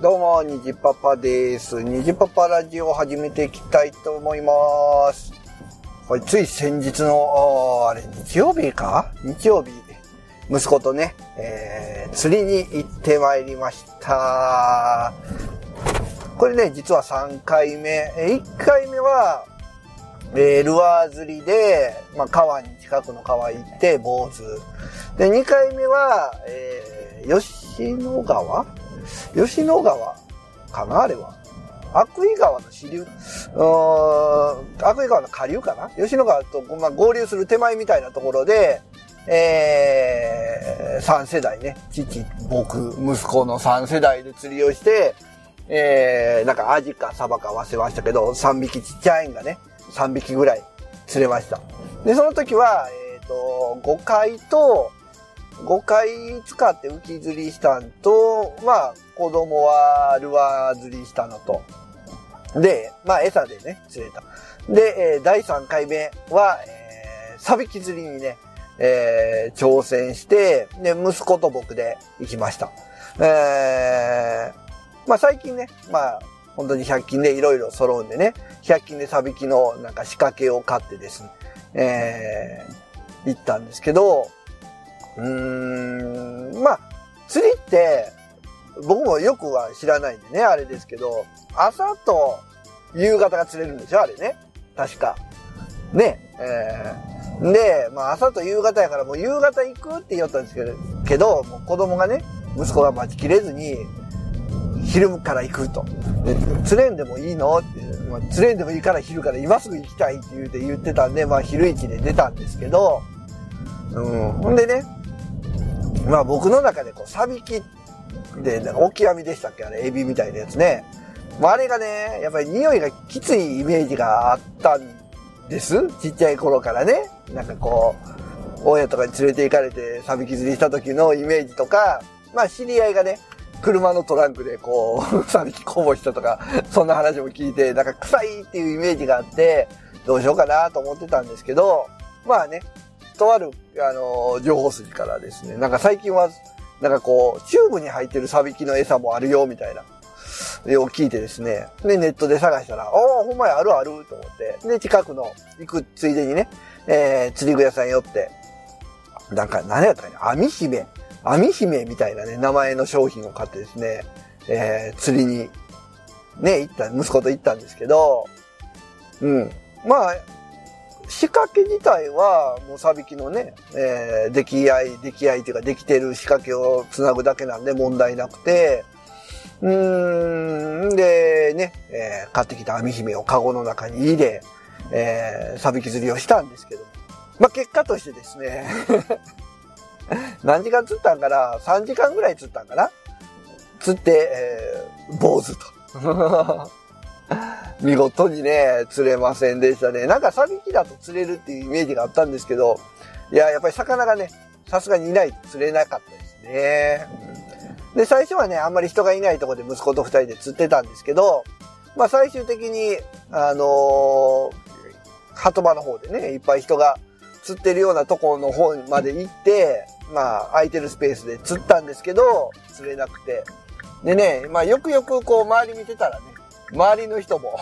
どうも、にじパパです。にじパパラジオを始めていきたいと思います。これ、つい先日の、あれ、日曜日か？日曜日、息子とね、えー、釣りに行ってまいりました。これね、実は3回目。1回目は、えールアー釣りで、まあ、川に、近くの川行って、坊主。で、2回目は、えー吉野川？吉野川かなあれは。悪意川の支流、うーん悪意川の下流かな？吉野川と、まあ、合流する手前みたいなところで、えー、3世代ね、父、僕、息子の3世代で釣りをして、えー、なんかアジかサバか忘れましたけど、3匹ちっちゃいんがね、3匹ぐらい釣れました。で、その時は、えっ、と、5回と、5回使って浮き釣りしたんと、まあ、子供はルアー釣りしたのと。で、まあ、餌でね、釣れた。で、えー第3回目は、えー、サビキ釣りにね、えー挑戦して、で、息子と僕で行きました。えーまあ、最近ね、まあ、本当に100均でいろいろ揃うんでね、100均でサビキのなんか仕掛けを買ってですね、えー行ったんですけど、うーん、まあ、釣りって、僕もよくは知らないんでね、あれですけど、朝と夕方が釣れるんでしょあれね。確か。ね。えーで、まあ朝と夕方やからもう夕方行くって言ったんですけど、けど、もう子供がね、息子が待ちきれずに、昼から行くと。で釣れんでもいいのって、まあ、釣れんでもいいから昼から今すぐ行きたいって言うて言ってたんで、まあ昼市で出たんですけど、うん。ほんでね、まあ僕の中でこう、サビキで、なんかオキアミでしたっけ？あれ、エビみたいなやつね。まああれがね、やっぱり匂いがきついイメージがあったんです。ちっちゃい頃からね。なんかこう、親とかに連れて行かれてサビキ釣りした時のイメージとか、まあ知り合いがね、車のトランクでこう、サビキこぼしたとか、そんな話も聞いて、なんか臭いっていうイメージがあって、どうしようかなと思ってたんですけど、まあね、とある、あの、情報筋からですね、なんか最近は、なんかこう、チューブに入ってるサビキの餌もあるよ、みたいな。を聞いてですね。で、ネットで探したら、おー、ほんまや、あるある、と思って。で、近くの、行くついでにね、えー、釣り具屋さん寄って、なんか、何やったかね、網姫、網姫みたいなね、名前の商品を買ってですね、えー、釣りに、ね、行った、息子と行ったんですけど、うん。まあ、仕掛け自体は、もうサビキのね、えー、出来合い、出来合いっていうか、できてる仕掛けをつなぐだけなんで問題なくて、うーん、で、ね、えー買ってきた網姫をカゴの中に入れ、えー、サビキ釣りをしたんですけど、まあ、結果としてですね、何時間釣ったんかな ?3 時間ぐらい釣ったんかな？釣って、えー、坊主と。見事にね、釣れませんでしたね。なんかサビキだと釣れるっていうイメージがあったんですけど、いや、やっぱり魚がね、さすがにいないと釣れなかったですね。で、最初はね、あんまり人がいないところで息子と二人で釣ってたんですけど、まあ最終的に、あのー、鳩場の方でね、いっぱい人が釣ってるようなところの方まで行って、まあ空いてるスペースで釣ったんですけど、釣れなくて。でね、まあよくよくこう周り見てたらね、周りの人も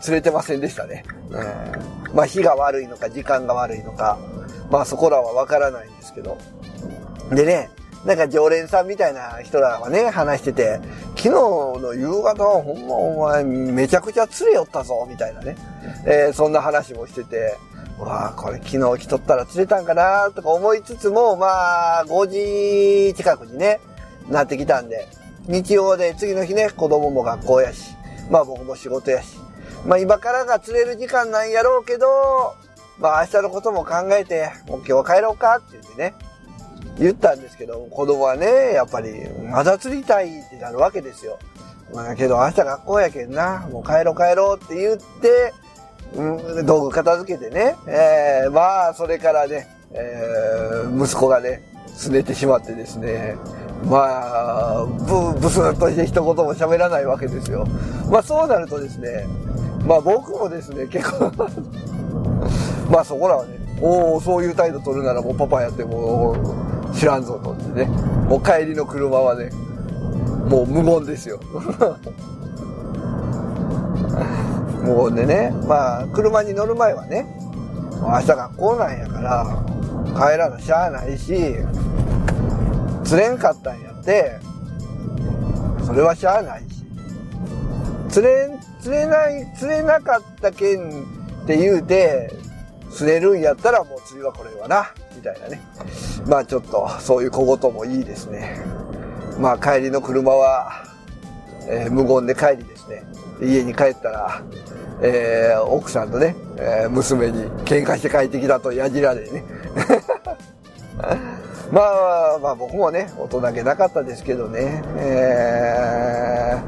釣れてませんでしたね。うん、まあ日が悪いのか時間が悪いのか、まあそこらはわからないんですけど。でね、なんか常連さんみたいな人らはね、話してて、昨日の夕方はほんまお前めちゃくちゃ釣れよったぞ、みたいなね。えーそんな話もしてて、わあこれ昨日来とったら釣れたんかなとか思いつつも、まあ、5時近くにね、なってきたんで、日曜で次の日ね、子供も学校やし、まあ僕も仕事やし、まあ今からが釣れる時間なんやろうけど、まあ明日のことも考えて、もう今日は帰ろうかって言ってね、言ったんですけど、子供はね、やっぱり、まだ釣りたいってなるわけですよ。まあけど明日学校やけんな、もう帰ろう帰ろうって言って、うん、道具片付けてね、えー、まあそれからね、えー、息子がね、拗ねてしまってですね、まあ、ブ、ブスッとして一言も喋らないわけですよ。まあそうなるとですね、まあ僕もですね、結構、まあそこらはね、おおそういう態度取るならもうパパやっても知らんぞとってね、もう帰りの車はね、もう無言ですよ。もうでね、まあ、車に乗る前はね、明日学校なんやから、帰らなしゃあないし、釣れんかったんやって、それはしゃあないし。釣れん、釣れない、釣れなかったけんって言うて、釣れるんやったらもう釣りはこれはな、みたいなね。まあちょっと、そういう小言もいいですね。まあ帰りの車は、えー、無言で帰りですね。家に帰ったら、えー、奥さんとね、えー、娘に喧嘩して帰ってきたとやじらでね。まあ、まあ僕もね、大人げなかったですけどね。え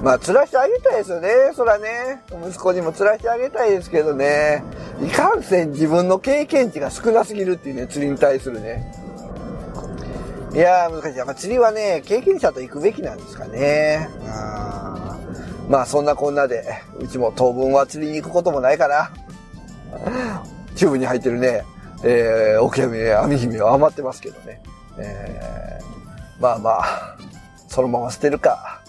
ー、まあ、釣らしてあげたいですよね。そらね。息子にも釣らしてあげたいですけどね。いかんせん自分の経験値が少なすぎるっていうね、釣りに対するね。いやー、難しい。やっぱ釣りはね、経験者と行くべきなんですかね。あまあ、そんなこんなで、うちも当分は釣りに行くこともないかな。チューブに入ってるね、えー、オキアミ、網姫は余ってますけどね。えー、まあまあ、そのまま捨てるか、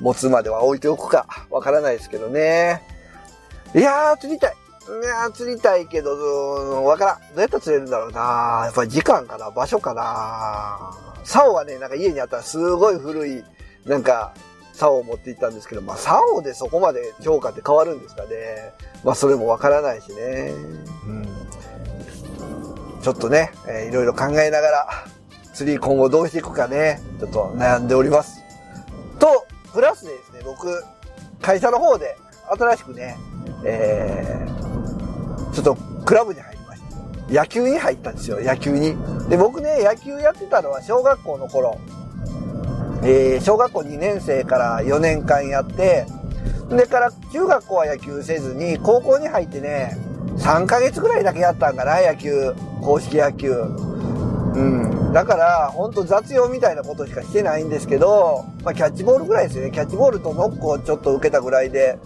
持つまでは置いておくか、わからないですけどね。いやー、釣りたい。いやー、釣りたいけど、わからん。どうやったら釣れるんだろうなやっぱり時間かな場所かな竿はね、なんか家にあったらすごい古い、なんか、竿を持って行ったんですけど、まあ、竿でそこまで評価って変わるんですかね。まあ、それもわからないしね。うん。ちょっとね、えー、いろいろ考えながら、釣り今後どうしていくかね、ちょっと悩んでおります。と、プラスでですね、僕、会社の方で新しくね、えー、ちょっとクラブに入りました。野球に入ったんですよ、野球に。で、僕ね、野球やってたのは小学校の頃。えー、小学校2年生から4年間やって、でから中学校は野球せずに、高校に入ってね、3ヶ月ぐらいだけやったんかな、野球。公式野球。うん。だから、ほんと雑用みたいなことしかしてないんですけど、まあ、キャッチボールぐらいですよね。キャッチボールとノックをちょっと受けたぐらいで、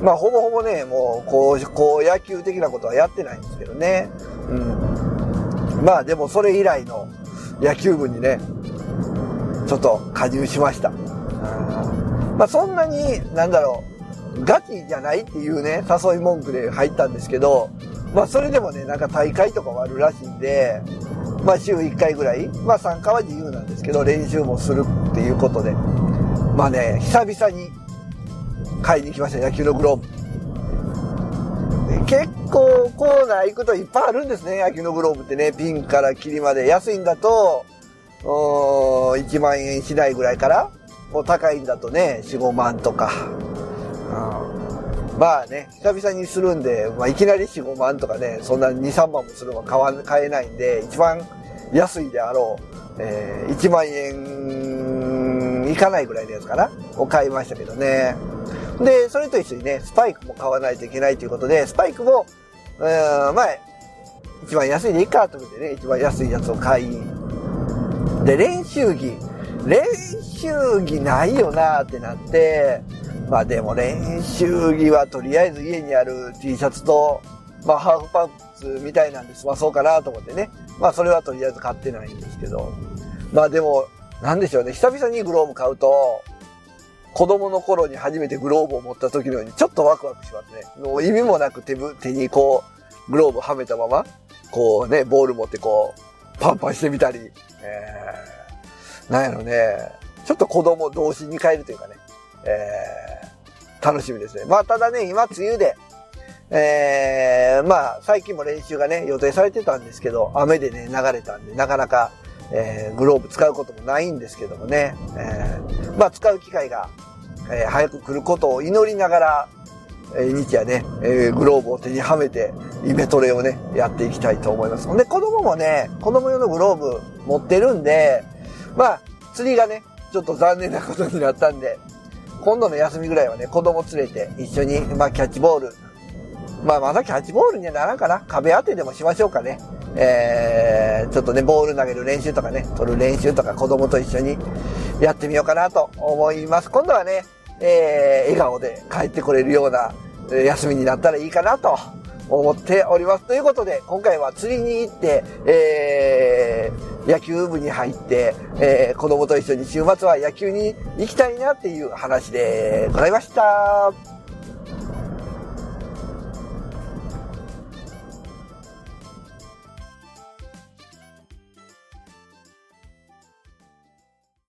まあ、ほぼほぼね、もう、こう、こう、野球的なことはやってないんですけどね。うん。まあ、でもそれ以来の野球部にね、ちょっと加入しました。まあ、そんなに、なんだろう、ガチじゃないっていうね、誘い文句で入ったんですけど、まあそれでもね、なんか大会とかもあるらしいんで、まあ週1回ぐらい、まあ参加は自由なんですけど、練習もするっていうことで、まあね、久々に買いに来ました、野球のグローブ。結構コーナー行くといっぱいあるんですね、野球のグローブってね、ピンからキリまで。安いんだと、1万円しないぐらいから、もう高いんだとね、4、5万とか。まあね、久々にするんで、まあ、いきなり4、5万とかね、そんな2、3万もするのは買わ買えないんで、一番安いであろう、えー、1万円いかないぐらいのやつかなを買いましたけどね。で、それと一緒にね、スパイクも買わないといけないということで、スパイクも、えー、前、一番安いでいいかと思ってね、一番安いやつを買い、で、練習着、練習着ないよなってなって、まあでも練習着はとりあえず家にある T シャツと、まあハーフパンツみたいなんです。まそうかなと思ってね。まあそれはとりあえず買ってないんですけど。まあでも、なんでしょうね。久々にグローブ買うと、子供の頃に初めてグローブを持った時のようにちょっとワクワクしますね。もう意味もなく手手にこう、グローブはめたまま、こうね、ボール持ってこう、パンパンしてみたり、えー、なんやろね、ちょっと子供同士に変えるというかね、えー、楽しみですね。まあ、ただね、今、梅雨で、えー、まあ、最近も練習がね、予定されてたんですけど、雨でね、流れたんで、なかなか、えー、グローブ使うこともないんですけどもね、えー、まあ、使う機会が、えー、早く来ることを祈りながら、え、日夜ね、え、グローブを手にはめて、イメトレをね、やっていきたいと思います。で、子供もね、子供用のグローブ持ってるんで、まあ、釣りがね、ちょっと残念なことになったんで、今度の休みぐらいはね、子供連れて一緒に、まあ、キャッチボール。まあ、まだキャッチボールにはならんかな。壁当てでもしましょうかね。えー、ちょっとね、ボール投げる練習とかね、取る練習とか子供と一緒にやってみようかなと思います。今度はね、えー、笑顔で帰ってこれるような休みになったらいいかなと思っております。ということで、今回は釣りに行って、えー、野球部に入って、えー子供と一緒に週末は野球に行きたいなっていう話でございました。